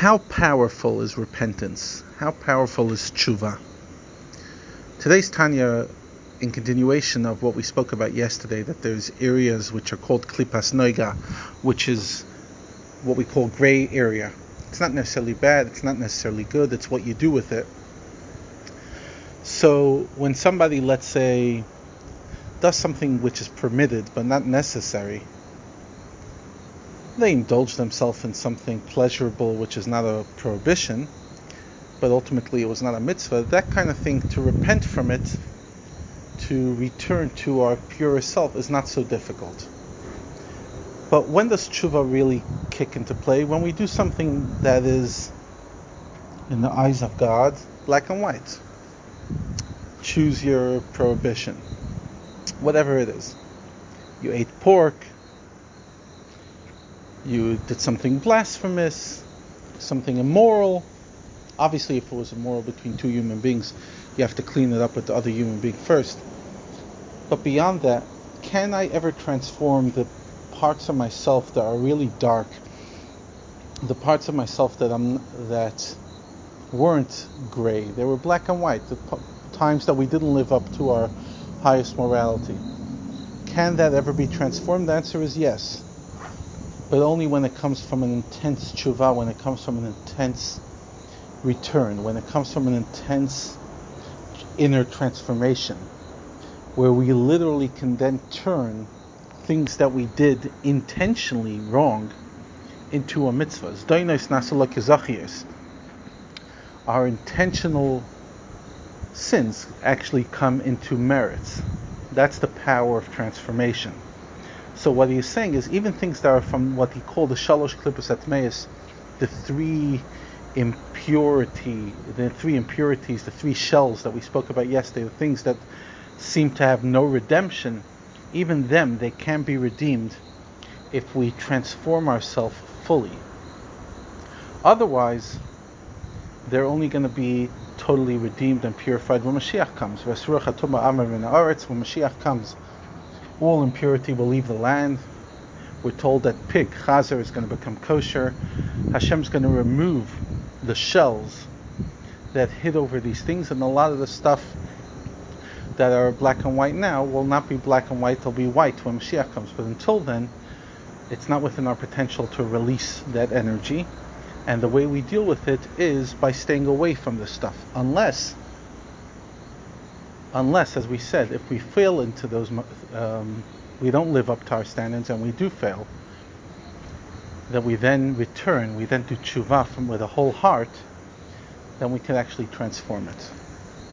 How powerful is repentance? How powerful is tshuva? Today's Tanya, in continuation of what we spoke about yesterday, that there's areas which are called klipas noiga, which is what we call gray area. It's not necessarily bad, it's not necessarily good, it's what you do with it. So when somebody, let's say, does something which is permitted but not necessary, they indulge themselves in something pleasurable which is not a prohibition, but ultimately it was not a mitzvah, that kind of thing, to repent from it, to return to our pure self, is not so difficult. But when does tshuva really kick into play? When we do something that is, in the eyes of God, black and white. Choose your prohibition, whatever it is. You ate pork, you did something blasphemous, something immoral. Obviously, if it was immoral between two human beings, you have to clean it up with the other human being first. But beyond that, can I ever transform the parts of myself that are really dark, the parts of myself that I'm that weren't gray, they were black and white, the p- times that we didn't live up to our highest morality. Can that ever be transformed? The answer is yes but only when it comes from an intense tshuva, when it comes from an intense return, when it comes from an intense inner transformation, where we literally can then turn things that we did intentionally wrong into a mitzvah. Our intentional sins actually come into merits. That's the power of transformation. So what he's saying is even things that are from what he called the shalosh klippus atmeis, the three impurity, the three impurities, the three shells that we spoke about yesterday, the things that seem to have no redemption, even them they can be redeemed if we transform ourselves fully. Otherwise, they're only going to be totally redeemed and purified when Mashiach comes. When Mashiach comes, all impurity will leave the land. We're told that pig, chazer, is going to become kosher. Hashem's going to remove the shells that hid over these things, and a lot of the stuff that are black and white now will not be black and white, they'll be white when Mashiach comes. But until then, it's not within our potential to release that energy. And the way we deal with it is by staying away from this stuff, unless unless, as we said, if we fail into those, um, we don't live up to our standards and we do fail, that we then return, we then do tshuva from with a whole heart, then we can actually transform it.